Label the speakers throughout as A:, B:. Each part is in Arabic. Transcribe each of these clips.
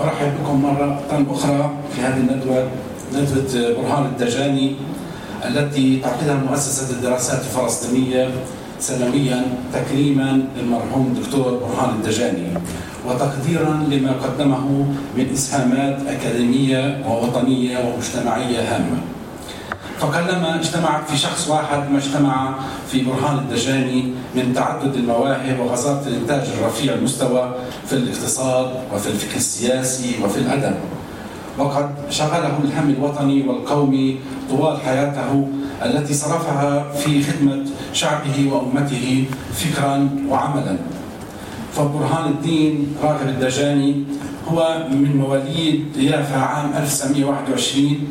A: أرحب بكم مرة أخرى في هذه الندوة ندوة برهان الدجاني التي تعقدها مؤسسة الدراسات الفلسطينية سنويا تكريما للمرحوم دكتور برهان الدجاني وتقديرا لما قدمه من إسهامات أكاديمية ووطنية ومجتمعية هامة. فقلما اجتمعت في شخص واحد ما اجتمع في برهان الدجاني من تعدد المواهب وغزارة الإنتاج الرفيع المستوى في الاقتصاد وفي الفكر السياسي وفي الأدب. وقد شغله الهم الوطني والقومي طوال حياته التي صرفها في خدمة شعبه وأمته فكرا وعملا. فبرهان الدين راغب الدجاني هو من مواليد يافا عام 1921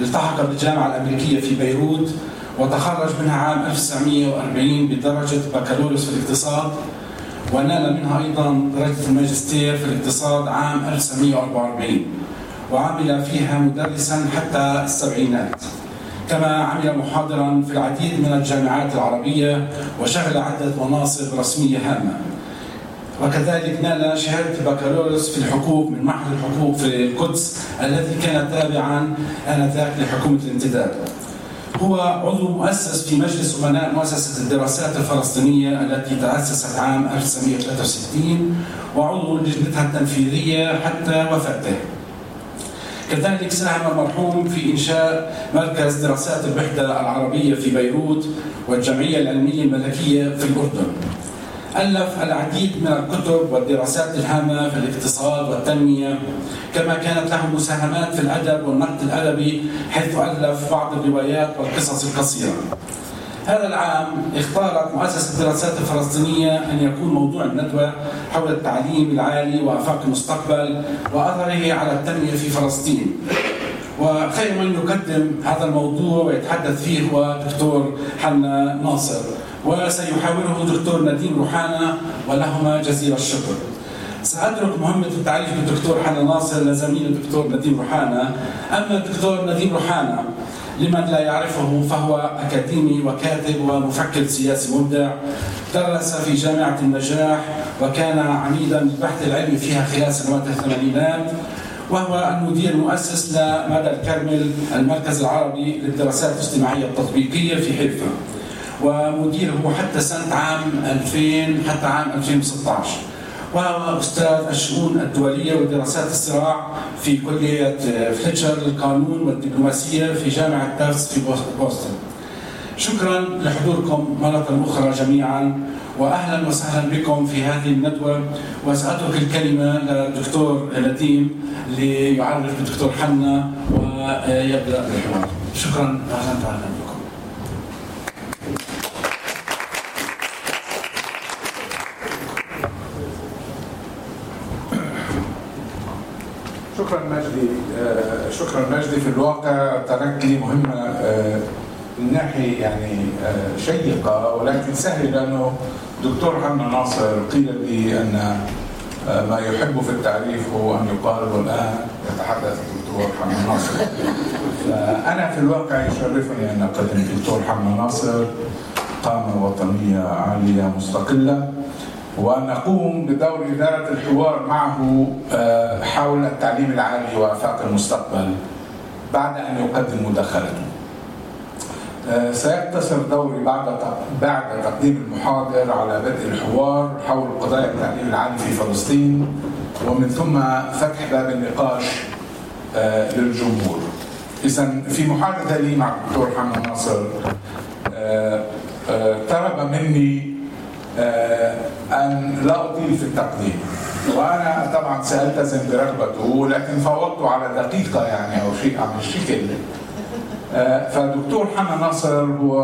A: التحق بالجامعة الأمريكية في بيروت وتخرج منها عام 1940 بدرجة بكالوريوس في الاقتصاد ونال منها أيضا درجة الماجستير في الاقتصاد عام 1944 وعمل فيها مدرسا حتى السبعينات. كما عمل محاضرا في العديد من الجامعات العربية وشغل عدة مناصب رسمية هامة. وكذلك نال شهادة البكالوريوس في الحقوق من معهد الحقوق في القدس الذي كان تابعا آنذاك لحكومة الامتداد. هو عضو مؤسس في مجلس أمناء مؤسسة الدراسات الفلسطينية التي تأسست عام 1963 وعضو لجنتها التنفيذية حتى وفاته. كذلك ساهم المرحوم في إنشاء مركز دراسات الوحدة العربية في بيروت والجمعية العلمية الملكية في الأردن. ألف العديد من الكتب والدراسات الهامة في الاقتصاد والتنمية كما كانت له مساهمات في الأدب والنقد الأدبي حيث ألف بعض الروايات والقصص القصيرة. هذا العام اختارت مؤسسة الدراسات الفلسطينية أن يكون موضوع الندوة حول التعليم العالي وآفاق المستقبل وأثره على التنمية في فلسطين. وخير من يقدم هذا الموضوع ويتحدث فيه هو دكتور حنا ناصر. وسيحاوره الدكتور نديم روحانا ولهما جزيل الشكر. سأترك مهمة التعريف بالدكتور حنا ناصر لزميل الدكتور نديم روحانا. أما الدكتور نديم روحانا لمن لا يعرفه فهو أكاديمي وكاتب ومفكر سياسي مبدع. درس في جامعة النجاح وكان عميدا للبحث العلمي فيها خلال سنوات الثمانينات وهو المدير المؤسس لمدى الكرمل المركز العربي للدراسات الاجتماعية التطبيقية في حلفا. ومديره حتى سنة عام 2000 حتى عام 2016 وهو أستاذ الشؤون الدولية ودراسات الصراع في كلية فليتشر للقانون والدبلوماسية في جامعة تافس في بوسطن. شكرا لحضوركم مرة أخرى جميعا واهلا وسهلا بكم في هذه الندوة. وسأترك الكلمة للدكتور نديم ليعرف الدكتور حنا ويبدأ الحوار شكرا أهلا وسهلا بكم
B: شكرا مجدي. آه، شكرا مجدي. في الواقع تركت لي مهمة آه، من ناحية يعني آه، شيقة ولكن سهل لأنه دكتور حنا ناصر قيل لي أن ما يحب في التعريف هو أن يقال والان يتحدث الدكتور حنا ناصر فأنا في الواقع يشرفني أن أقدم الدكتور حنا ناصر قامة وطنية عالية مستقلة. وأن نقوم بدور إدارة الحوار معه حول التعليم العالي وآفاق المستقبل بعد أن يقدم مداخلته. سيقتصر دوري بعد بعد تقديم المحاضر على بدء الحوار حول قضايا التعليم العالي في فلسطين ومن ثم فتح باب النقاش للجمهور. إذا في محادثة لي مع الدكتور حنا ناصر طلب مني أن لا أطيل في التقديم. وأنا طبعا سالتزم برغبته لكن فوضت على دقيقة يعني أو شيء عن الشكل. فدكتور حنا ناصر هو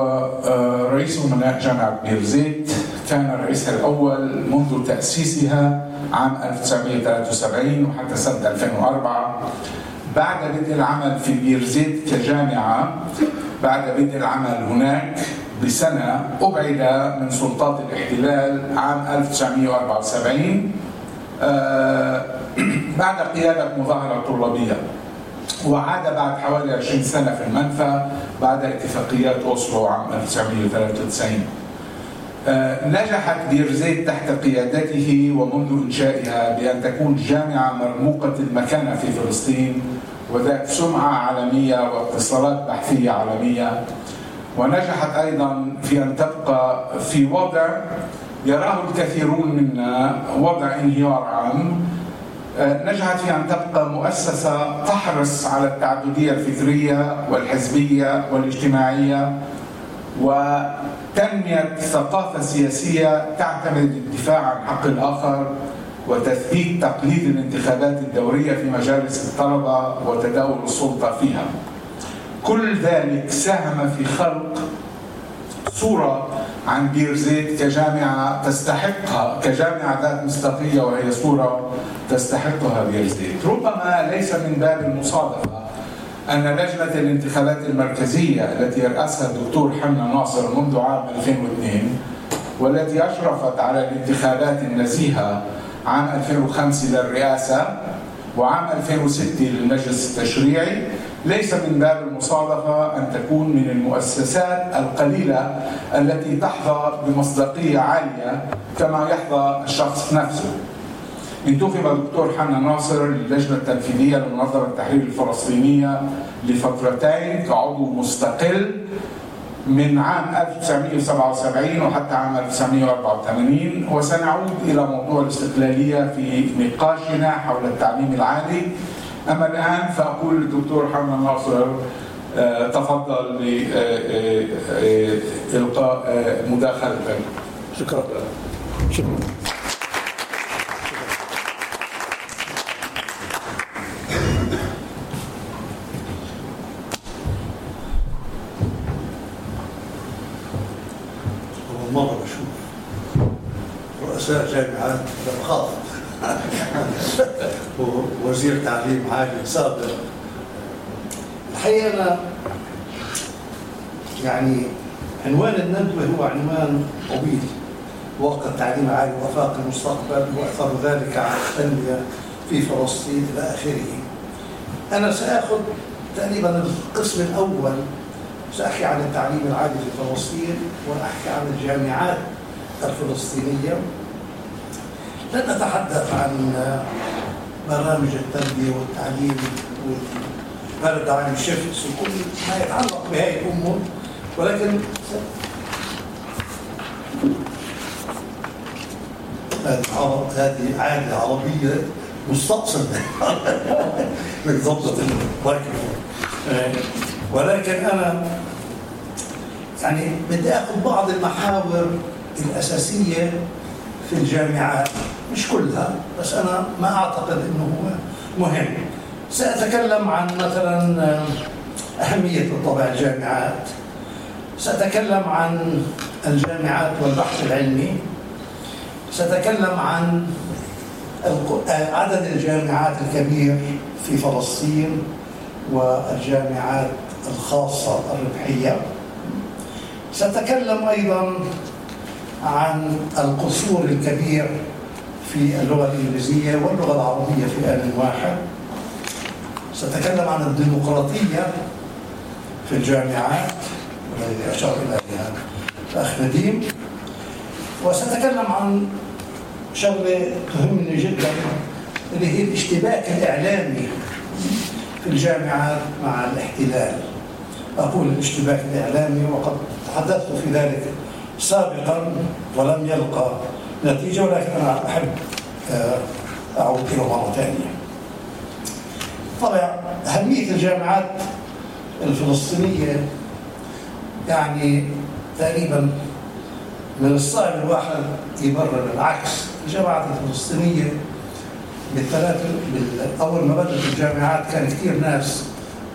B: رئيس امناء جامعة بيرزيت. كان رئيسها الأول منذ تأسيسها عام 1973 وحتى سنة 2004 بعد بدء العمل في بيرزيت كجامعة بعد بدء العمل هناك بسنة أبعد من سلطات الاحتلال عام 1974 بعد قيادة مظاهرة طلابية وعاد بعد حوالي 20 سنة في المنفى بعد اتفاقيات أوسلو عام 1993 آه، نجحت بيرزيت تحت قيادته ومنذ إنشائها بأن تكون جامعة مرموقة المكانة في فلسطين وذات سمعة عالمية واتصالات بحثية عالمية. ونجحت أيضا في أن تبقى في وضع يراه الكثيرون منا وضع انهيار عام آه، نجحت في أن تبقى مؤسسة تحرص على التعددية الفكرية والحزبية والاجتماعية وتنمية ثقافة سياسية تعتمد الدفاع عن حق الآخر وتثبيت تقليد الانتخابات الدورية في مجالس الطلبة وتداول السلطة فيها. كل ذلك ساهم في خلق صورة عن بير زيت كجامعة تستحقها كجامعة ذات مصداقية وهي صورة تستحقها بير زيت ربما ليس من باب المصادفة أن لجنة الانتخابات المركزية التي يرأسها الدكتور حنا ناصر منذ عام 2002 والتي أشرفت على الانتخابات النزيهة عام 2005 للرئاسة وعام 2006 للمجلس التشريعي ليس من باب المصادفة أن تكون من المؤسسات القليلة التي تحظى بمصداقية عالية كما يحظى الشخص نفسه. انتخب الدكتور حنا ناصر للجنة التنفيذية لمنظمة التحرير الفلسطينية لفترتين كعضو مستقل من عام 1977 وحتى عام 1984 وسنعود إلى موضوع الاستقلالية في نقاشنا حول التعليم العالي. أما الآن فأقول للدكتور حنا ناصر آه، تفضل لإلقاء آه، مداخلتك
C: شكرا. شكرا أول مرة بشوف رؤساء جامعات بخاف ووزير تعليم عالي سابق الحقيقة أنا يعني عنوان الندوة هو عنوان طويل. واقع التعليم العالي وفاق المستقبل وأثر ذلك على التنمية في فلسطين إلى آخره. أنا سآخذ تقريبا القسم الأول. سأحكي عن التعليم العالي في فلسطين وأحكي عن الجامعات الفلسطينية. لن أتحدث عن برامج التربية والتعليم والبارادايم شيفتس وكل ما يتعلق بهذه الأمور ولكن هذه عادة عربية مستقصد من ضبط الميكروفون. ولكن أنا يعني بدي أخذ بعض المحاور الأساسية في الجامعات. مش كلها بس أنا ما أعتقد أنه هو مهم. سأتكلم عن مثلا أهمية بالطبع الجامعات. سأتكلم عن الجامعات والبحث العلمي. سأتكلم عن عدد الجامعات الكبير في فلسطين والجامعات الخاصة الربحية. سأتكلم أيضا عن القصور الكبير في اللغة الإنجليزية واللغة العربية في آن واحد. سأتكلم عن الديمقراطية في الجامعات والذي أشار إليها الأخ نديم. وسأتكلم عن شغلة تهمني جدا اللي هي الاشتباك الإعلامي في الجامعات مع الاحتلال. أقول الاشتباك الإعلامي وقد تحدثت في ذلك سابقا ولم يلقى نتيجة ولكن أنا أحب آه، أعود إلى مرة ثانية. طبعا أهمية الجامعات الفلسطينية يعني تقريبا من الصعب الواحد يبرر العكس. الجامعات الفلسطينية بالثلاث أول ما بدأت الجامعات كان كثير ناس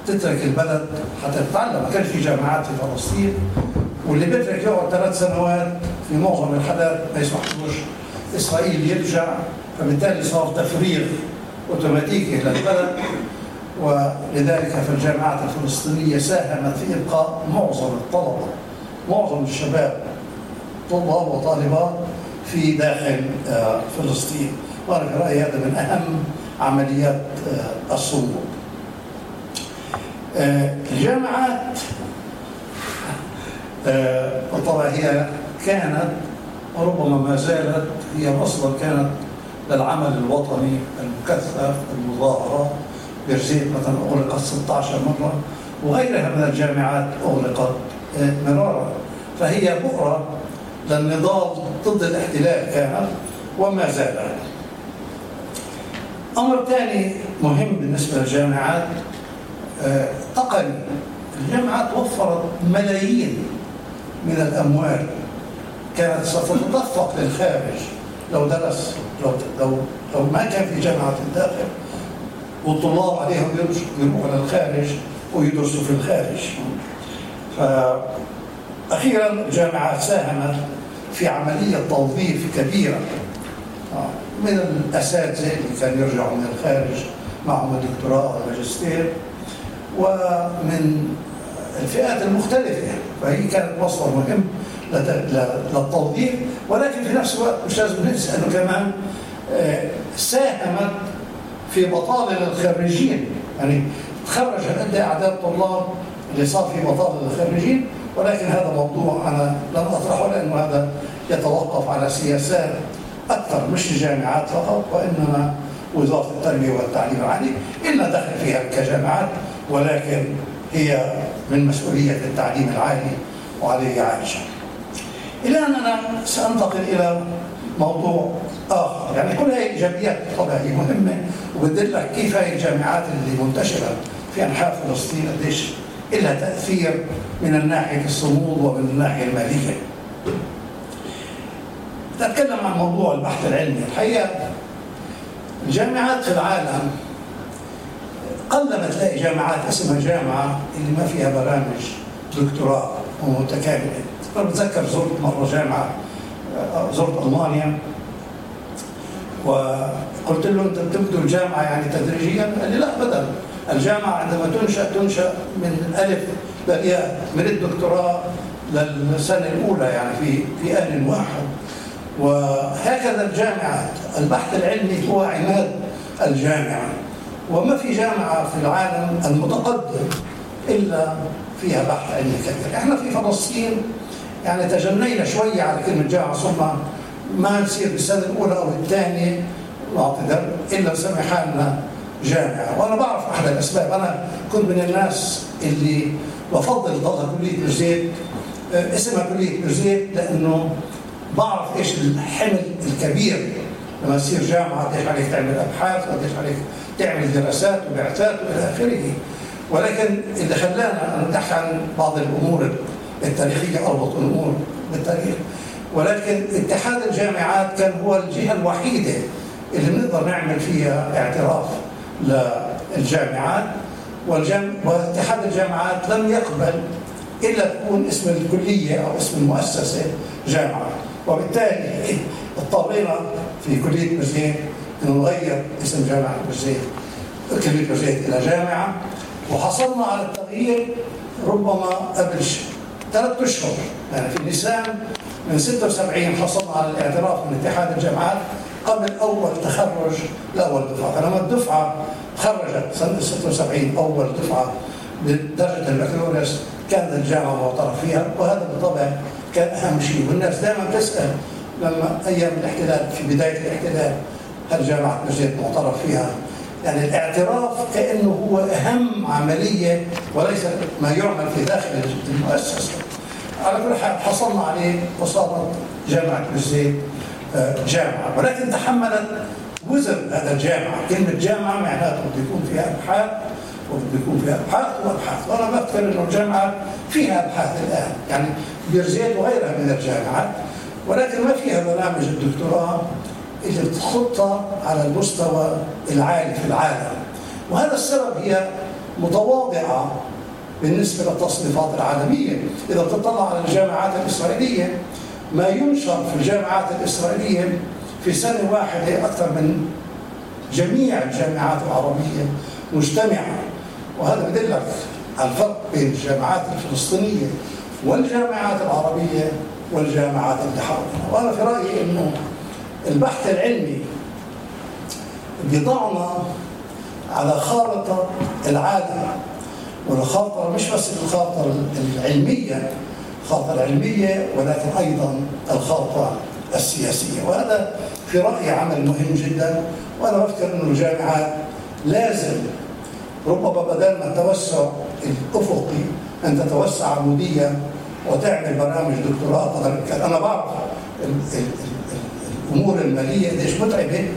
C: تترك البلد حتى تتعلم. ما كانش في جامعات في فلسطين. واللي بيترك يقعد ثلاث سنوات في معظم الحالات ما يسمحلوش. إسرائيل يرجع فبالتالي صار تفريغ اوتوماتيكي للبلد ولذلك فالجامعات الفلسطينية ساهمت في ابقاء معظم الطلبة معظم الشباب طلاب وطالبات في داخل آه، فلسطين. وأنا في رأيي هذا من أهم عمليات آه، الصمود. آه، الجامعات بالطبع هي كانت وربما ما زالت هي مصدر كانت للعمل الوطني المكثف المظاهرات بيرزيت مثلا أغلقت 16 مرة وغيرها من الجامعات أغلقت آه، مرارا. فهي بؤرة للنضال ضد الاحتلال كانت وما زال أمر ثاني مهم بالنسبة للجامعات آه، تقني. الجامعات وفرت ملايين من الأموال. كانت سوف تدفق للخارج. لو درس لو لو لو ما كان في جامعة الداخل والطلاب عليهم يروحوا للخارج ويدرسوا في الخارج. فأخيرا الجامعات ساهمت في عملية توظيف كبيرة. من الأساتذة اللي كانوا يرجعوا من الخارج معهم الدكتوراه والماجستير ومن الفئات المختلفة. فهي كانت مصدر مهم للتوظيف ولكن في نفس الوقت مش لازم ننسى أنه كمان آه، ساهمت في بطاله الخريجين. يعني تخرج قد أعداد طلاب اللي صار في بطاله الخريجين ولكن هذا موضوع أنا لن أطرحه لأنه هذا يتوقف على سياسات أكثر مش الجامعات فقط وإنما وزارة التربية والتعليم العالي إلا دخل فيها كجامعات ولكن هي من مسؤولية التعليم العالي وعليه عائشه. إلى أننا سأنتقل إلى موضوع آخر، يعني كل هذه ايجابيات طبعا هي مهمة وبتدلك كيف هي الجامعات اللي منتشرة في أنحاء فلسطين قديش لها تأثير من الناحية الصمود ومن الناحية المالية. نتكلم عن موضوع البحث العلمي، الحقيقة الجامعات في العالم قلما تلاقي جامعات اسمها جامعة اللي ما فيها برامج دكتوراه ومتكامله أنا بتذكر زرت مرة جامعة آه، زرت ألمانيا. وقلت له أنت بتبدو الجامعة يعني تدريجيا؟ قال لي لا ابدا. الجامعة عندما تنشأ تنشأ من ألف للياء من الدكتوراه للسنة الأولى يعني في في ان واحد. وهكذا الجامعات البحث العلمي هو عماد الجامعة. وما في جامعة في العالم المتقدم إلا فيها بحث علمي كبير إحنا في فلسطين يعني تجنينا شوية على كلمة جامعة ثم ما نصير بالسنة الأولى أو الثانية إلا نسمي حالنا جامعة. وأنا بعرف أحد الأسباب. أنا كنت من الناس اللي بفضل ضلها كلية بيرزيت آه، اسمها كلية بيرزيت لأنه بعرف إيش الحمل الكبير. لما تصير جامعة قديش عليك تعمل أبحاث وقديش عليك تعمل دراسات وبعثات وإلى آخره. ولكن اللي خلانا نتحكي عن بعض الأمور التاريخية أربط الأمور بالتاريخ. ولكن اتحاد الجامعات كان هو الجهة الوحيدة اللي بنقدر نعمل فيها اعتراف للجامعات. والجام... واتحاد الجامعات لم يقبل إلا تكون اسم الكلية أو اسم المؤسسة جامعة. وبالتالي اضطرينا في كلية مزيد إنه نغير اسم جامعة مزيد كليه مزيد إلى جامعة وحصلنا على التغيير ربما قبل ثلاث أشهر. يعني في نيسان من 76 حصلنا على الاعتراف من اتحاد الجامعات قبل أول تخرج لاول دفعة. فلما الدفعة تخرجت سنة 76 أول دفعة بدرجة البكالوريوس كانت الجامعة معترف فيها وهذا بالطبع كان أهم شيء. والناس دائما تسأل لما أيام الاحتلال في بداية الاحتلال هل جامعة نجد معترف فيها؟ يعني الاعتراف كأنه هو أهم عملية وليس ما يعمل في داخل المؤسسة. على كل حال حصلنا عليه وصارت جامعة الزيت آه، جامعة. ولكن تحملت وزن هذا الجامعة. كلمة جامعة معناته بده يكون فيها أبحاث وبده يكون فيها أبحاث وأبحاث. وأنا بفتكر إنه الجامعة فيها أبحاث الآن. يعني بيرزيت وغيرها من الجامعات ولكن ما فيها برامج الدكتوراه. اللي بتخطها على المستوى العالي في العالم. وهذا السبب هي متواضعة بالنسبة للتصنيفات العالمية. إذا تطلع على الجامعات الإسرائيلية ما ينشر في الجامعات الإسرائيلية في سنة واحدة أكثر من جميع الجامعات العربية مجتمعة. وهذا بدلك على الفرق بين الجامعات الفلسطينية والجامعات العربية والجامعات اللي حولنا وأنا في رأيي إنه البحث العلمي بيضعنا على خارطة العالم والخارطة مش بس الخارطة العلمية الخارطة العلمية ولكن أيضا الخارطة السياسية. وهذا في رأيي عمل مهم جدا وأنا بفكر أن الجامعات لازم ربما بدل ما التوسع الأفقي أن تتوسع عموديا وتعمل برامج دكتوراه أنا بعرف ال- ال- ال- الأمور المالية قديش متعبة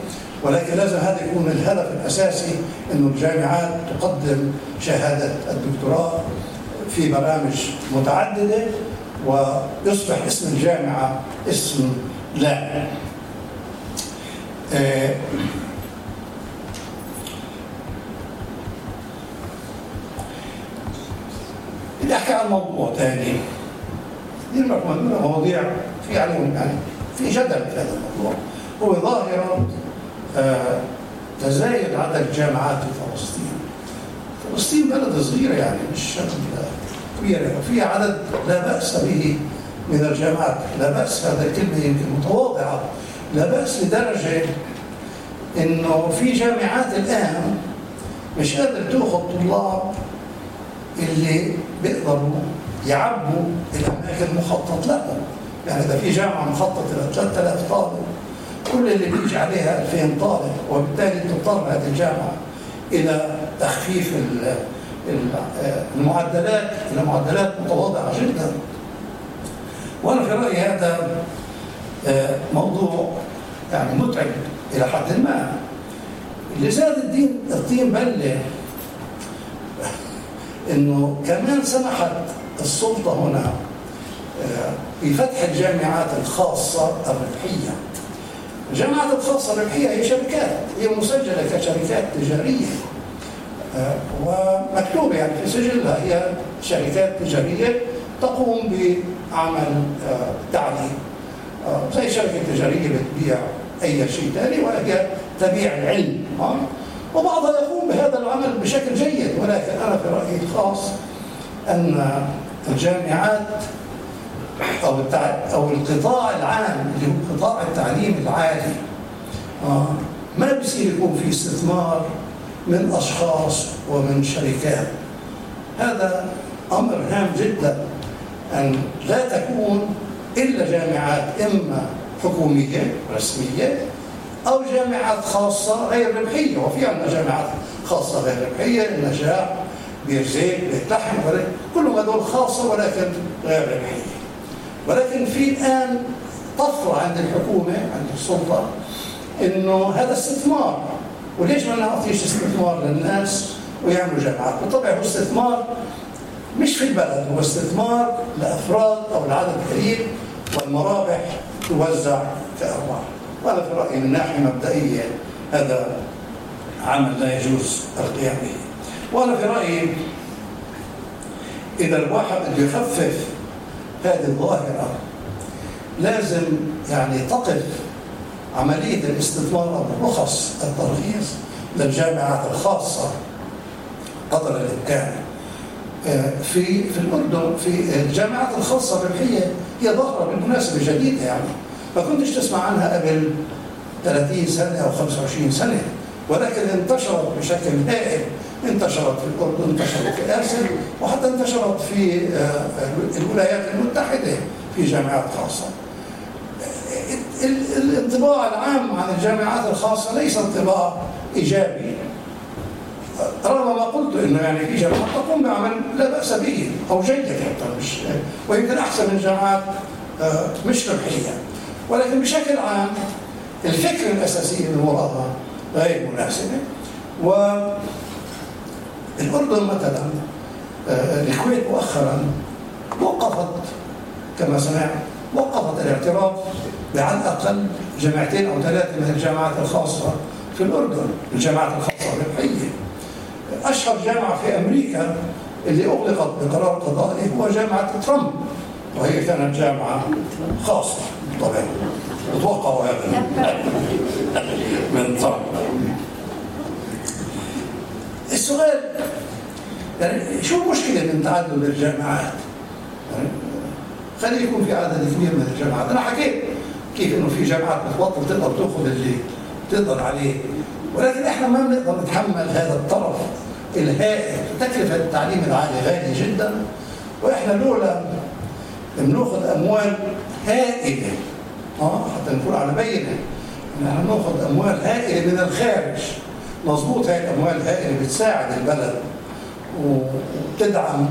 C: ولكن لازم هذا يكون الهدف الأساسي أنه الجامعات تقدم شهادة الدكتوراه في برامج متعددة ويصبح اسم الجامعة اسم لا. آه، بدي أحكي عن موضوع ثاني دي المواضيع في عليهم يعني في جدل في هذا الموضوع. هو ظاهرة آه، تزايد عدد الجامعات في فلسطين. فلسطين بلد صغيرة يعني مش كبيرة. وفيها عدد لا بأس به من الجامعات. لا بأس هذا الكلمة يمكن متواضعة. لا بأس لدرجة إنه في جامعات الآن مش قادر تأخذ طلاب اللي بيقدروا يعبوا الأماكن المخطط لهم. يعني اذا في جامعة مخططة ل 3000 طالب. كل اللي بيجي عليها 2000 طالب وبالتالي تضطر هذه الجامعة إلى تخفيف ال- ال- المعدلات إلى معدلات متواضعة جدا. وأنا في رأيي هذا آه، موضوع يعني متعب إلى حد ما. اللي زاد الدين الطين بله إنه كمان سمحت السلطة هنا بفتح الجامعات الخاصة الربحية. الجامعات الخاصة الربحية هي شركات هي مسجلة كشركات تجارية آه، ومكتوبة يعني في سجلها هي شركات تجارية تقوم بعمل آه، تعليم آه، زي شركة تجارية بتبيع أي شيء ثاني وهي تبيع العلم آه. وبعضها يقوم بهذا العمل بشكل جيد ولكن أنا في رأيي الخاص أن الجامعات التع... أو القطاع العام اللي هو قطاع التعليم العالي. آه، ما بصير يكون في استثمار من أشخاص ومن شركات. هذا أمر هام جدا أن لا تكون إلا جامعات إما حكومية رسمية أو جامعات خاصة غير ربحية. وفي عندنا جامعات خاصة غير ربحية النجاح بير زيت بيت لحم ولكن كلهم هذول خاصة ولكن غير ربحية. ولكن في الآن طفرة عند الحكومة عند السلطة إنه هذا استثمار. وليش ما نعطيش استثمار للناس ويعملوا جامعات؟ بالطبع هو استثمار مش في البلد هو استثمار لأفراد أو لعدد قليل والمرابح توزع كارباح وهذا في رأيي من ناحية مبدئية هذا عمل لا يجوز القيام به. وأنا في رأيي إذا الواحد بده يخفف هذه الظاهرة. لازم يعني تقف عملية الاستثمار أو الرخص الترخيص للجامعات الخاصة قدر الإمكان. في في الأردن في الجامعات الخاصة الربحيه هي ظاهرة بالمناسبة جديدة يعني. ما كنتش تسمع عنها قبل 30 سنة أو 25 سنة ولكن انتشرت بشكل هائل انتشرت في الاردن انتشرت في اسيا وحتى انتشرت في الولايات المتحدة في جامعات خاصة. الانطباع العام عن الجامعات الخاصة ليس انطباع إيجابي. رغم ما قلت إنه يعني في جامعات تقوم بعمل لا بأس به أو جيد حتى مش ويمكن أحسن من جامعات مش ربحية. ولكن بشكل عام الفكرة الاساسيه من وراءها غير مناسبه و الأردن مثلا الكويت مؤخرا وقفت كما سمعت وقفت الاعتراف بعلى الاقل جامعتين أو ثلاثة من الجامعات الخاصة في الأردن الجامعات الخاصة الربحيه أشهر جامعة في أمريكا اللي أغلقت بقرار قضائي هو جامعة ترامب وهي كانت جامعة خاصة طبعا وتوقعوا هذا من ترامب. السؤال يعني شو المشكلة من تعدد الجامعات؟ يعني خلي يكون في عدد كبير من الجامعات، أنا حكيت كيف إنه في جامعات بتبطل تقدر تأخذ اللي تقدر عليه. ولكن إحنا ما بنقدر نتحمل هذا الطرف الهائل تكلفة التعليم العالي غالية جدا. وإحنا لولا بناخذ أموال هائلة آه حتى نكون على بينة إن إحنا بناخذ أموال هائلة من الخارج. مظبوط هاي الأموال الهائله بتساعد البلد وبتدعم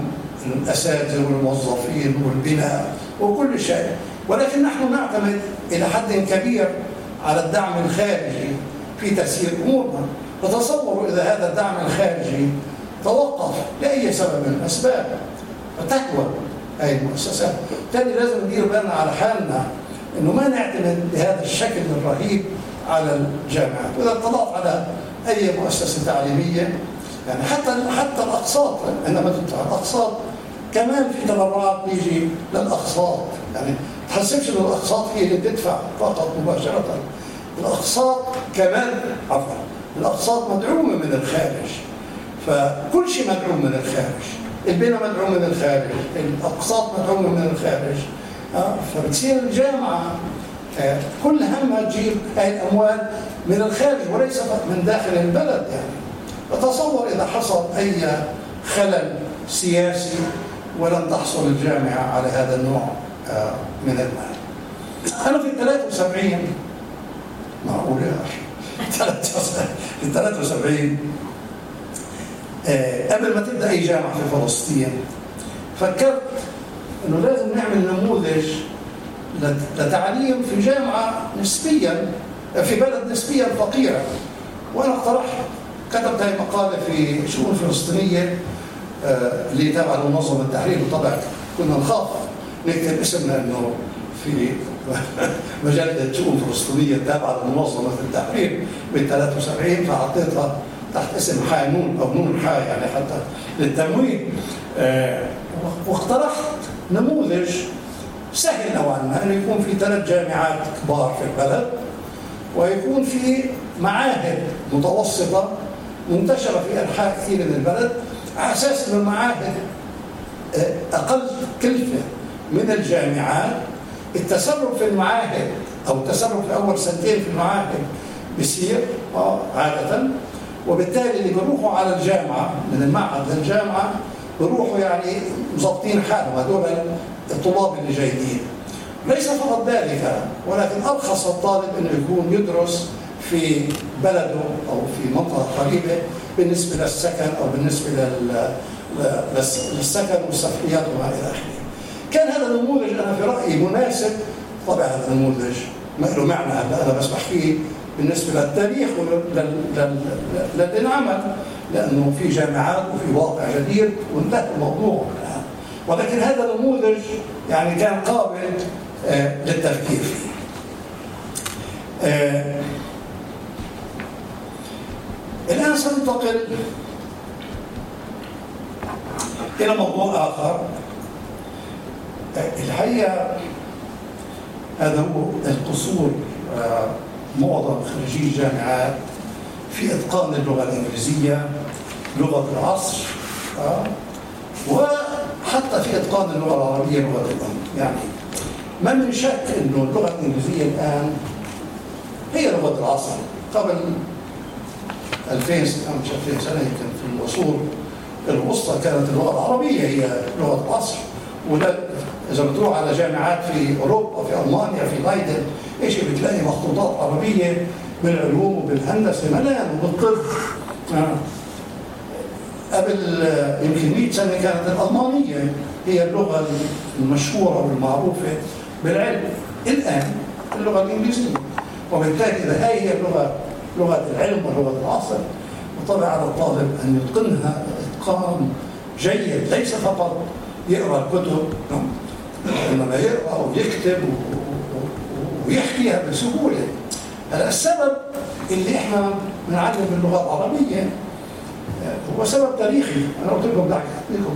C: الأساتذة والموظفين والبناء وكل شيء. ولكن نحن نعتمد إلى حد كبير على الدعم الخارجي في تسيير أمورنا. فتصوروا إذا هذا الدعم الخارجي توقف لأي سبب من الأسباب. فتكوى هذه المؤسسات. بالتالي لازم ندير بالنا على حالنا إنه ما نعتمد بهذا الشكل الرهيب على الجامعات. وإذا اطلعت على أي مؤسسة تعليمية. يعني حتى حتى الأقساط عندما تدفع الأقساط كمان في تبرعات بيجي للأقساط. يعني تحسبش ان الأقساط هي اللي بتدفع فقط مباشرة. الأقساط كمان عفوا الأقساط مدعومة من الخارج. فكل شيء مدعوم من الخارج. البناء مدعوم من الخارج. الأقساط مدعومه من الخارج. آه، فبتصير الجامعة آه، كل همها تجيب هاي الاموال من الخارج وليس من داخل البلد يعني. فتصور إذا حصل أي خلل سياسي ولم تحصل الجامعة على هذا النوع آه، من المال. أنا في 73 معقول يا أخي؟ في 73 قبل ما تبدأ أي جامعة في فلسطين فكرت إنه لازم نعمل نموذج لتعليم في جامعة نسبيا في بلد نسبيا فقيرة. وأنا اقترحت كتبت هذه المقاله في شؤون فلسطينيه آه، اللي تابعه لمنظمه التحرير وطبعا كنا نخاف نكتب اسمنا انه في مجله شؤون فلسطينيه تابعة لمنظمة التحرير من 73 فحطيتها تحت اسم حانون أو نون حا يعني حتى للتمويل. آه، واقترحت نموذج سهل نوعا ما إنه يكون في ثلاث جامعات كبار في البلد. ويكون في معاهد متوسطة منتشرة في أنحاء كثير من البلد على أساس إنه المعاهد آه، أقل كلفة من الجامعات. التسرب في المعاهد أو التسرب في أول سنتين في المعاهد بيصير آه، عادة. وبالتالي اللي بيروحوا على الجامعة من المعهد للجامعة بيروحوا يعني مظبطين حالهم. هذول الطلاب اللي جايين. ليس فقط ذلك ولكن أرخص الطالب إنه يكون يدرس في بلده أو في منطقة قريبة بالنسبة للسكن أو بالنسبة للسكن والسفريات وما إلى آخره. كان هذا النموذج أنا في رأيي مناسب طبعا هذا النموذج ما له معنى هلا أنا بس بحكيه بالنسبة للتاريخ وللانعمل لأنه في جامعات وفي واقع جديد وانتهى الموضوع ولكن هذا النموذج يعني كان قابل للتفكير فيه. آه الآن سننتقل إلى موضوع آخر آه الحقيقة هذا هو القصور آه معظم خريجي الجامعات في إتقان اللغة الإنجليزية لغة العصر آه وحتى في إتقان اللغة العربية لغة الأم يعني ما من شك إنه اللغة الإنجليزية الآن هي لغة العصر. قبل 2000 سنه مش 2000 سنة يمكن في العصور الوسطى كانت اللغة العربية هي لغة العصر. وده إذا بتروح على جامعات في أوروبا في ألمانيا في لايدن إيش بتلاقي؟ مخطوطات عربية بالعلوم وبالهندسة. ملان وبالطب. آه. قبل يمكن 100 سنة كانت الألمانية هي اللغة المشهورة والمعروفة بالعلم. الآن اللغة الإنجليزية. وبالتالي هاي هي اللغة لغة العلم ولغة العصر وطبعا على الطالب أن يتقنها إتقان جيد ليس فقط يقرأ الكتب إنما يقرأ ويكتب ويحكيها بسهولة. هلا السبب اللي إحنا بنعلم اللغة العربية هو سبب تاريخي. أنا قلت لكم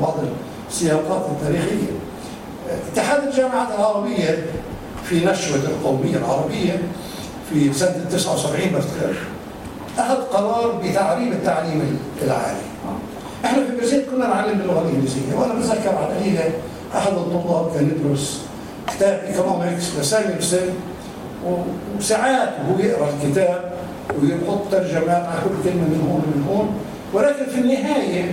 C: بعض السياقات التاريخية. اتحاد الجامعات العربية في نشوة القومية العربية في سنة 79 بفتكر أخذ قرار بتعريب التعليم العالي. إحنا في بيرزيت كنا نعلم باللغة الإنجليزية وأنا بتذكر على أحد الطلاب كان يدرس كتاب economics لسامويلسون وساعات وهو يقرأ الكتاب ويحط ترجمات على كل كلمة من هون ومن هون ولكن في النهاية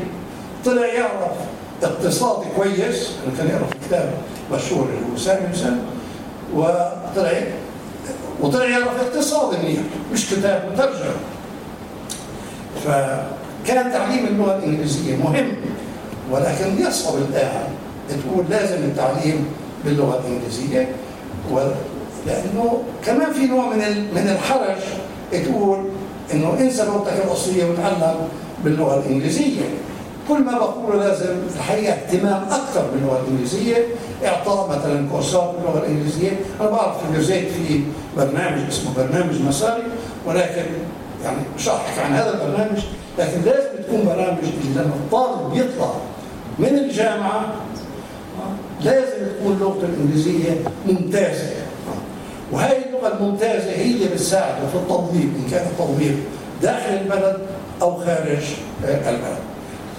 C: طلع يعرف اقتصادي كويس. كان يقرا في كتاب مشهور اللي هو سامويلسون وطلع وطلع يعرف اقتصاد منيح مش كتاب مترجم. فكان تعليم اللغة الإنجليزية مهم ولكن يصعب الآن تقول لازم التعليم باللغة الإنجليزية. لأنه كمان في نوع من من الحرج تقول إنه انسى لغتك الأصلية وتعلم باللغة الإنجليزية. كل ما بقوله لازم الحقيقة اهتمام أكثر باللغة الإنجليزية. إعطاء مثلا كورسات باللغة الإنجليزية. أنا بعرف في جزيت في برنامج اسمه برنامج مساري ولكن يعني مش احكي عن هذا البرنامج. لكن لازم تكون برامج لما الطالب يطلع من الجامعة لازم تكون لغته الإنجليزية ممتازة. وهي اللغة الممتازة هي اللي بتساعده في التطبيق إن كان التطبيق داخل البلد أو خارج البلد.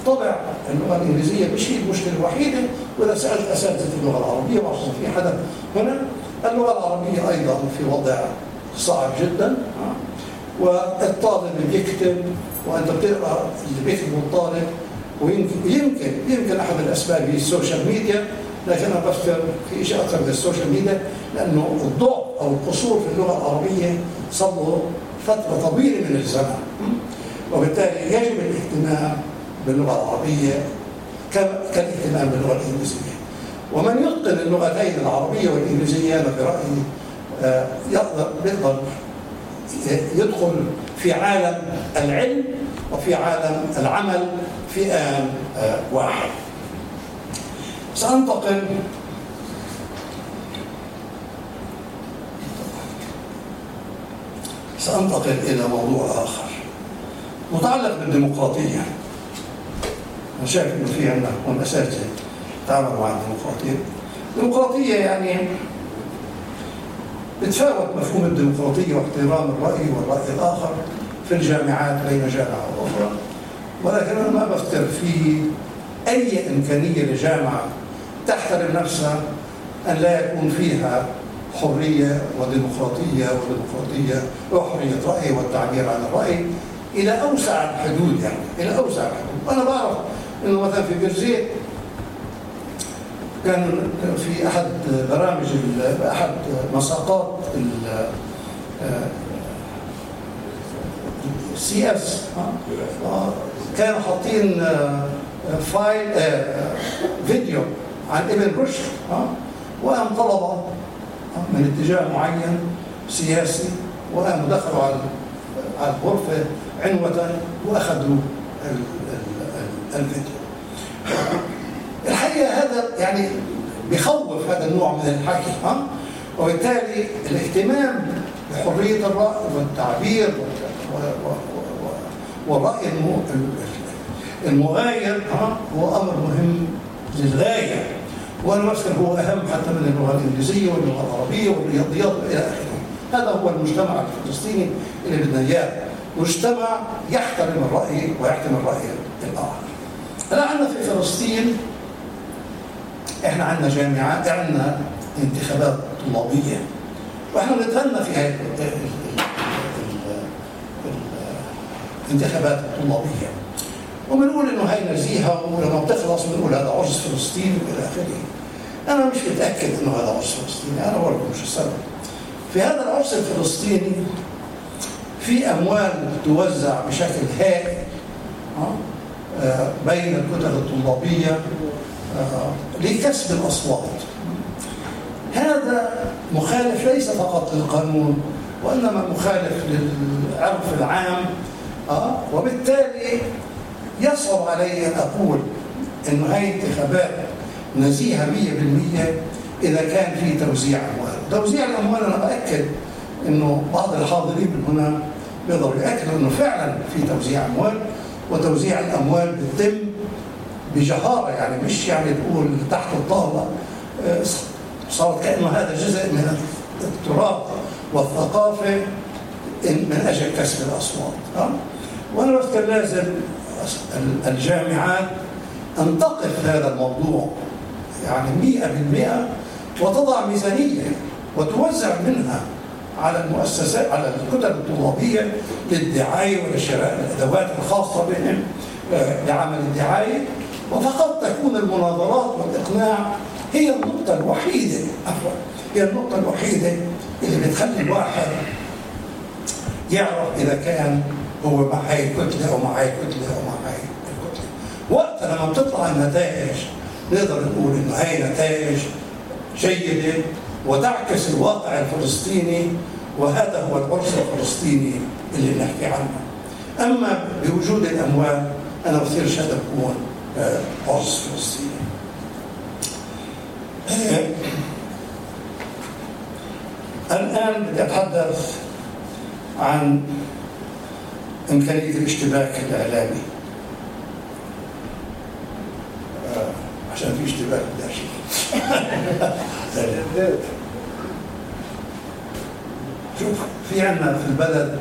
C: طبع اللغة الإنجليزية مش هي المشكلة الوحيده وإذا سألت أساتذة اللغة العربية وخصوصا في حدا هنا اللغة العربية أيضا في وضع صعب جدا والطالب بيكتب وأنت بتقرأ اللي بيكتبه الطالب ويمكن يمكن أحد الأسباب هي ال social media لكن أنا بفكر في شيء أكثر من ال social media لأنه الضعف أو القصور في اللغة العربية صار له فترة طويلة من الزمن. وبالتالي يجب الاهتمام باللغة العربية كالاهتمام باللغة الإنجليزية. ومن يتقن اللغتين العربية والإنجليزية أنا برأيي آه، يقدر يقدر يدخل في عالم العلم وفي عالم العمل في آن آه، واحد. سأنتقل سأنتقل إلى موضوع آخر. متعلق بالديمقراطية. أنا شايف إنه في عندنا هون أساتذة تعاملوا مع الديمقراطية. الديمقراطية يعني بتفاوت مفهوم الديمقراطية واحترام الرأي والرأي الآخر في الجامعات بين جامعة وأخرى. ولكن أنا ما بفتر في أي إمكانية لجامعة تحترم نفسها أن لا يكون فيها حرية وديمقراطية وديمقراطية وحرية رأي والتعبير عن الرأي إلى أوسع الحدود يعني إلى أوسع الحدود. أنا بعرف إنه مثلا في بيرزيت كان في أحد برامج أحد مساقات ال CS. كانوا حاطين file فيديو عن ابن رشد وقام طلبة من اتجاه معين سياسي وقاموا دخلوا على الغرفة عنوة وأخذوا الفيديو الحقيقة هذا يعني بخوف هذا النوع من الحكي ها؟ وبالتالي الاهتمام بحرية الرأي والتعبير والراي المغاير هو أمر مهم للغاية. وأنا بفكر هو أهم حتى من اللغة الإنجليزية واللغة العربية والرياضيات والى آخره. هذا هو المجتمع الفلسطيني اللي بدنا إياه. مجتمع يحترم الرأي ويحترم الرأي الآخر. الآن عندنا في فلسطين إحنا عندنا جامعات عندنا انتخابات طلابية وإحنا بنتغنى في هذه الانتخابات الطلابيه وبنقول إنه هاي نزيهة ولما بتخلص بنقول هذا عرس فلسطيني وإلى آخره. أنا مش متأكد إنه هذا عرس فلسطيني أنا برضه مش السبب. في هذا العرس الفلسطيني في أموال توزع بشكل هائل آه، بين الكتل الطلابية آه، لكسب الأصوات. هذا مخالف ليس فقط للقانون وإنما مخالف للعرف العام آه، وبالتالي يصعب علي أن أقول أن هذه انتخابات نزيهة 100% إذا كان في توزيع أموال. توزيع الأموال أنا بأكد أنه بعض الحاضرين من هنا بيقدروا يأكدوا أنه فعلا في توزيع أموال. وتوزيع الأموال بيتم بجهارة يعني مش يعني تقول تحت الطاولة آه، صارت كأنه هذا جزء من التراث والثقافة من أجل كسب الأصوات. وأنا بفكر لازم الجامعات أن تقف هذا الموضوع يعني مئة بالمئة وتضع ميزانية وتوزع منها على المؤسسات على الكتب الطلابية للدعاية ولشراء الأدوات الخاصة بهم آه، لعمل الدعاية. وفقط تكون المناظرات والإقناع هي النقطة الوحيدة عفوا هي النقطة الوحيدة اللي بتخلي الواحد يعرف إذا كان هو مع هاي الكتلة أو مع هاي الكتلة أو مع هاي الكتلة وقت لما بتطلع النتائج نقدر نقول إنه هاي نتائج جيدة وتعكس الواقع الفلسطيني وهذا هو العرس الفلسطيني اللي بنحكي عنه. أما بوجود الأموال أنا بصير شهد أكون عرس فلسطيني. الآن بدي أتحدث عن إمكانية الاشتباك الإعلامي. آه، عشان في اشتباك بدي شوف في عندنا في البلد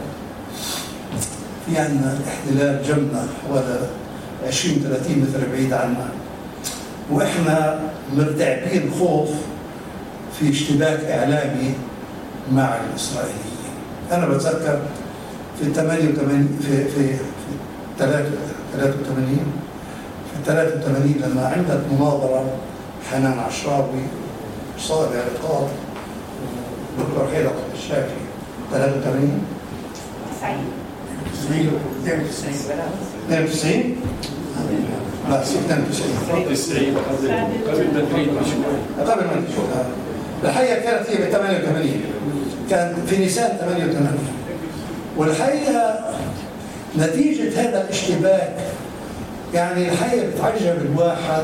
C: في عندنا احتلال جنبنا حوالي 20 30 متر بعيد عنا. وإحنا مرتعبين خوف في اشتباك إعلامي مع الإسرائيليين. أنا بتذكر في 88 في في في 83 في 83 لما عملت مناظرة حنان عشراوي صالح عقاب ودكتور حيدر الشافي 83 92 لا 92
D: قبل مدريد بشوي.
C: قبل ما نشوف الحقيقة كانت هي ب 88 كان في نيسان 88 والحقيقة نتيجة هذا الاشتباك يعني الحقيقة بتعجب الواحد.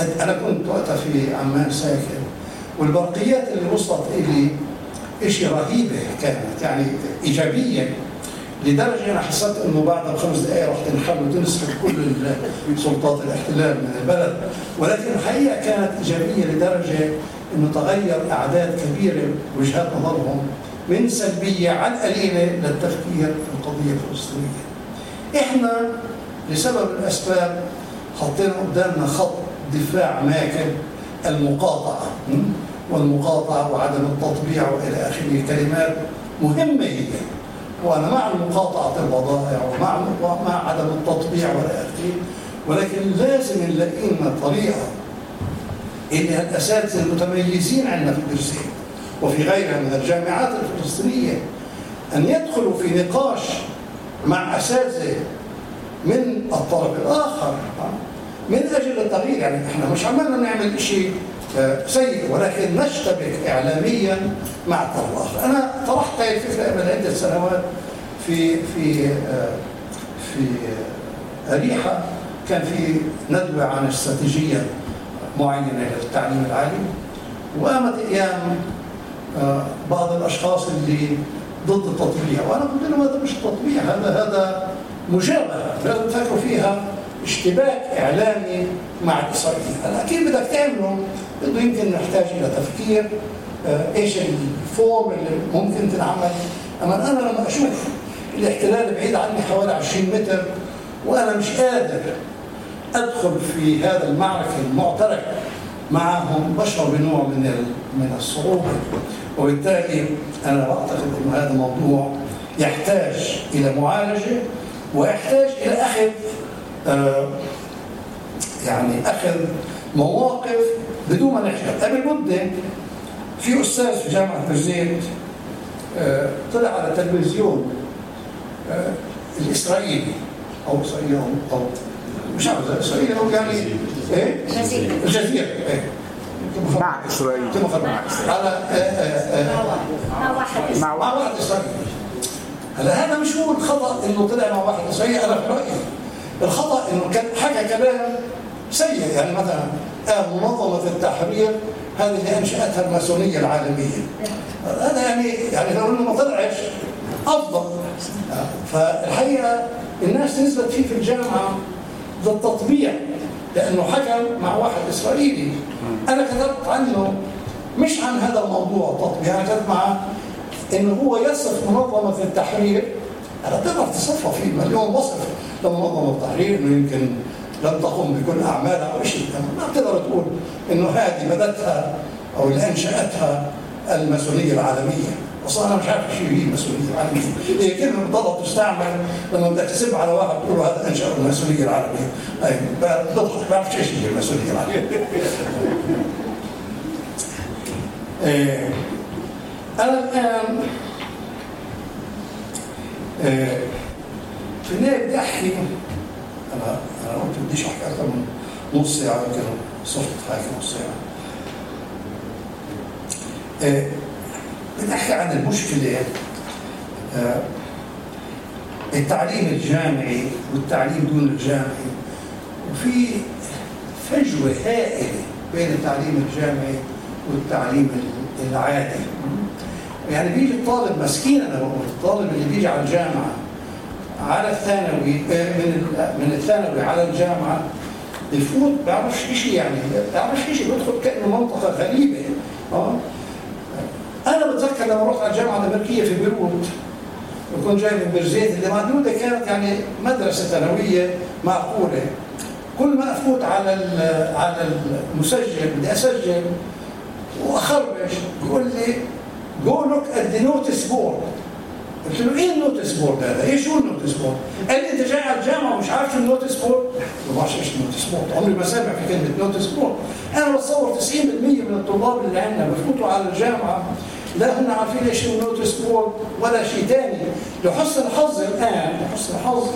C: أنا كنت وقتها في عمان ساكن والبرقيات اللي وصلت إلي شيء رهيبة كانت يعني إيجابية لدرجة أنا حسيت إنه بعد الخمس دقائق رح تنحل وتنسحب كل سلطات الاحتلال من البلد ولكن الحقيقة كانت إيجابية لدرجة إنه تغير أعداد كبيرة وجهات نظرهم من سلبية على القليلة للتفكير في القضية الفلسطينية. إحنا لسبب الأسباب حطينا قدامنا خط دفاع ماكل المقاطعة والمقاطعة وعدم التطبيع وإلى آخره. كلمات مهمة هي وأنا مع مقاطعه البضائع ومع مع عدم التطبيع وإلى آخره. ولكن لازم نلاقي لنا طريقة إن الأساتذة المتميزين عندنا في الدرسين وفي غيرها من الجامعات الفلسطينية أن يدخلوا في نقاش مع أساتذة من الطرف الآخر. من أجل التغيير يعني إحنا مش عمالنا نعمل شيء سيء ولكن نشتبك اعلاميا مع الآخر أنا طرحت هذه الفكرة قبل عدة سنوات في في في أريحة. كان في ندوة عن استراتيجية معينة للتعليم العالي وقامت أيام بعض الأشخاص اللي ضد التطبيع. وأنا قلت لهم هذا مش تطبيع هذا هذا مجابهه لازم تفكروا فيها. اشتباك إعلامي مع الاسرائيليين هلا أكيد بدك تعمله. بده يمكن نحتاج إلى تفكير آه إيش الفورم اللي ممكن تنعمل أما أنا لما أشوف الاحتلال بعيد عني حوالي 20 متر وأنا مش قادر أدخل في هذا المعركة المعترك معهم بشعر بنوع من من الصعوبة. وبالتالي أنا بعتقد إنه هذا الموضوع يحتاج إلى معالجة ويحتاج إلى أخذ آه يعني أخذ مواقف بدون ما نحكي. قبل مده في أستاذ في جامعة بيرزيت آه طلع على التلفزيون آه الإسرائيلي أو إسرائيلي أو مش عارف إسرائيلي أو يعني إيه؟ الجزيرة. إيه.
B: مع إسرائيل.
C: مع على
E: مع واحد
C: مع واحد إسرائيلي. هلا هذا مش هو الخطأ إنه طلع مع واحد إسرائيلي أنا في رأيي. الخطأ إنه كان حكى كلام سيء يعني مثلا آه منظمة التحرير هذه اللي أنشأتها الماسونية العالمية. هذا يعني يعني لو إنه ما طلعش أفضل. فالحقيقة الناس نزلت فيه في الجامعة للتطبيع لأنه حكم مع واحد إسرائيلي. أنا كتبت عنه مش عن هذا الموضوع التطبيع أنا كتبت معه إنه هو يصف منظمة التحرير. أنا تقدر تصفها في مليون وصف. لمنظمه التحرير إنه يمكن لم تقم بكل أعمالها أو شيء. ما بتقدر تقول إنه هذه بدتها أو اللي انشاتها الماسونية العالمية. أصلا أنا مش عارف شو هي الماسونية العالمية. هي كلمة بتضل تستعمل لما بدك تسب على واحد تقول هذا أنشأ الماسونية العالمية. اي بضحك ما بعرف إيش هي الماسونية العالمية. آه، أنا الآن آه، في النهاية بدي أحكي أنا أنا قلت بديش أحكي أكثر من نص ساعة يمكن صرت حاكي نص ساعة. آه، بدي أحكي عن المشكلة. آه، التعليم الجامعي والتعليم دون الجامعي وفي فجوة هائلة بين التعليم الجامعي والتعليم العادي. يعني بيجي الطالب مسكين أنا بقول الطالب اللي بيجي على الجامعة على الثانوي آه، من من الثانوي على الجامعة بفوت بيعرفش شيء يعني بيعرفش شيء بيدخل كأنه منطقة غريبة. آه. أنا بتذكر لما رحت على الجامعة الأمريكية في بيروت وكنت جاي من بيرزيت اللي معدوده كانت يعني مدرسة ثانوية معقولة. كل ما أفوت على على المسجل بدي أسجل وأخربش بيقول لي go look at the notice board قلت له إيه ال notice board هذا؟ إيش هو ال notice board؟ قال لي أنت جاي على الجامعة ومش عارف شو ال notice board؟ ما بعرفش إيش ال notice board، عمري ما سامع في كلمة notice board. أنا بتصور 90% من الطلاب اللي عندنا بفوتوا على الجامعة لا هم عارفين إيش ال notice board ولا شيء ثاني، لحسن الحظ الآن لحسن الحظ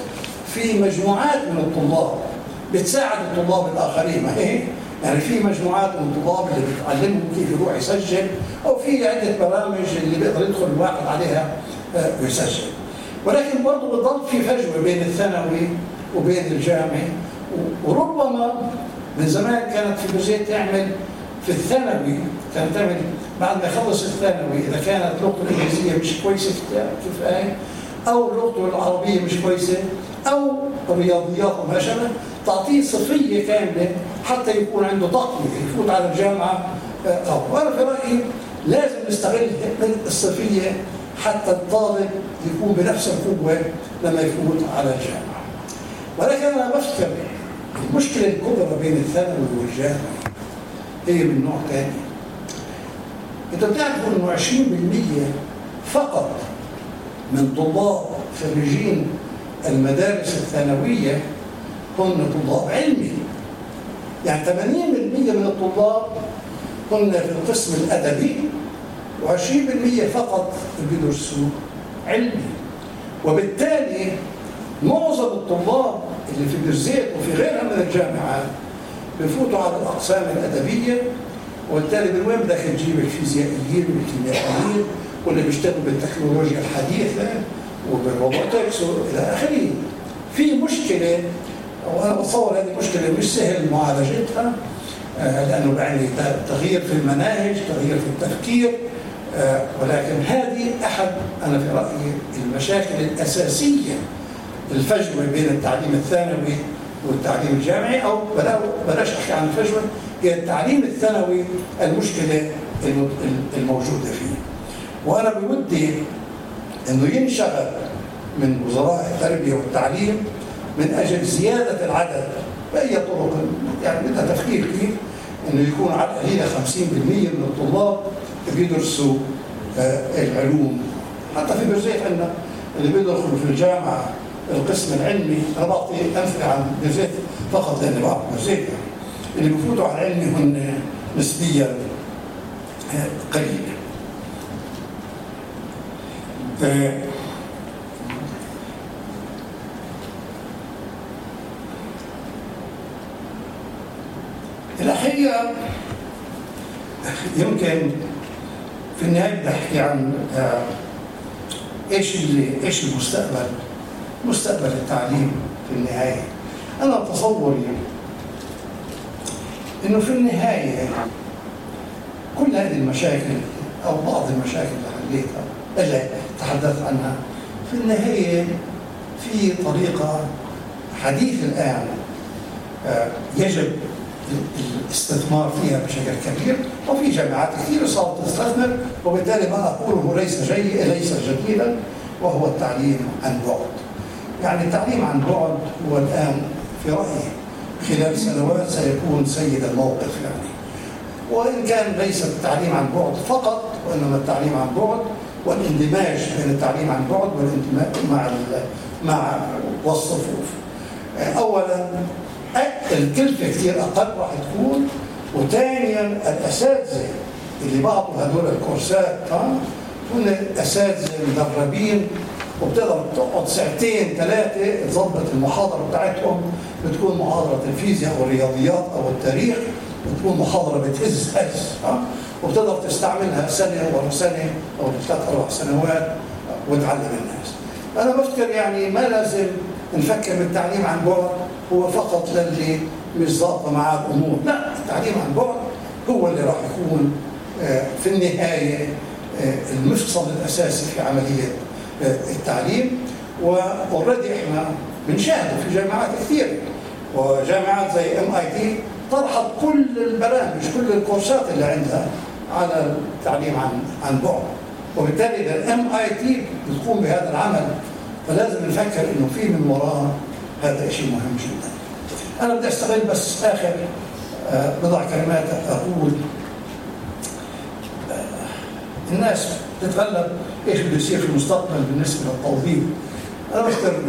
C: في مجموعات من الطلاب بتساعد الطلاب الآخرين ما هيك؟ يعني في مجموعات من الطلاب اللي بتعلمهم كيف يروح يسجل أو في عدة برامج اللي بيقدر يدخل الواحد عليها آه، ويسجل ولكن برضه بتضل في فجوة بين الثانوي وبين الجامعي وربما من زمان كانت في بزيت تعمل في الثانوي كانت تعمل بعد ما يخلص الثانوي إذا كانت لغته الإنجليزية مش كويسة كفايه أو لغته العربية مش كويسة أو الرياضيات وما شابه تعطيه صفية كاملة حتى يكون عنده تقويه يفوت على الجامعة أو. وأنا في رأيي لازم نستغل الصفية حتى الطالب يكون بنفس القوة لما يفوت على الجامعة ولكن أنا بفتكر المشكلة الكبرى بين الثانوي والجامعي هي من نوع ثاني انت بتعرفوا إنه 20% فقط من طلاب خريجين المدارس الثانوية هم طلاب علمي. يعني 80% من الطلاب كنا في القسم الأدبي. و20% فقط بيدرسوا علمي. وبالتالي معظم الطلاب اللي في بيرزيت وفي غيرها من الجامعات بفوتوا على الأقسام الأدبية وبالتالي من وين بدك تجيب الفيزيائيين والكيميائيين واللي بيشتغلوا بالتكنولوجيا الحديثة وبالروبوتكس وإلى آخره؟ في مشكلة وأنا بتصور هذه مشكلة مش سهل معالجتها آه، لأنه يعني تغيير في المناهج تغيير في التفكير ولكن هذه أحد أنا في رأيي المشاكل الأساسية الفجوة بين التعليم الثانوي والتعليم الجامعي أو بلاش احكي عن الفجوة هي التعليم الثانوي المشكلة الموجودة فيه. وأنا بودي إنه ينشغل من وزراء التربية والتعليم من أجل زيادة العدد بأي طرق يعني بدها تفكير كيف؟ إنه يكون على القليله 50% من الطلاب بيدرسوا آه، العلوم. حتى في بيرزيت عندنا اللي بيدخلوا في الجامعة القسم العلمي أنا بعطي أمثلة عن بيرزيت فقط لاني بعرف بيرزيت يعني اللي بفوتوا على العلمي هن نسبيا آه، قليلة. آه، الحقيقة يمكن في النهاية بدي أحكي عن آه، إيش اللي إيش المستقبل؟ مستقبل التعليم في النهاية. أنا تصوري إنه في النهاية كل هذه المشاكل أو بعض المشاكل اللي حليتها اللي تحدثت عنها في النهاية في طريقة حديث الآن آه، يجب الاستثمار فيها بشكل كبير وفي جامعات كثيرة صارت تستثمر وبالتالي ما أقوله ليس جيد ليس جديدا وهو التعليم عن بعد. يعني التعليم عن بعد هو الآن في رأيي خلال سنوات سيكون سيد الموقف يعني. وإن كان ليس التعليم عن بعد فقط وإنما التعليم عن بعد والاندماج بين التعليم عن بعد والاندماج مع مع والصفوف اولا الكلفه كثير أقل راح تكون وثانيا الأساتذة اللي بعطوا هذول الكورسات ها هن أساتذة مدربين وبتقدر تقعد ساعتين ثلاثة تظبط المحاضرة بتاعتهم بتكون محاضرة الفيزياء أو الرياضيات أو التاريخ بتكون محاضرة بتهز هز ها وبتقدر تستعملها سنة ورا سنة أو ثلاث أربع سنوات وتعلم الناس. أنا بفكر يعني ما لازم نفكر بالتعليم عن بعد هو فقط للي مش ظابطة معاه الأمور، لا التعليم عن بعد هو اللي راح يكون في النهاية آه، المفصل الأساسي في عملية آه، التعليم. و already إحنا بنشاهده في جامعات كثيره وجامعات زي MIT طرحت كل البرامج كل الكورسات اللي عندها على التعليم عن عن بعد. وبالتالي إذا ال MIT بتقوم بهذا العمل فلازم نفكر إنه في من وراها هذا شيء مهم جدا. أنا بدي أستغل بس آخر آه، بضع كلمات أقول آه، الناس تتغلب إيش بده يصير في المستقبل بالنسبة للتوظيف. أنا بفتكر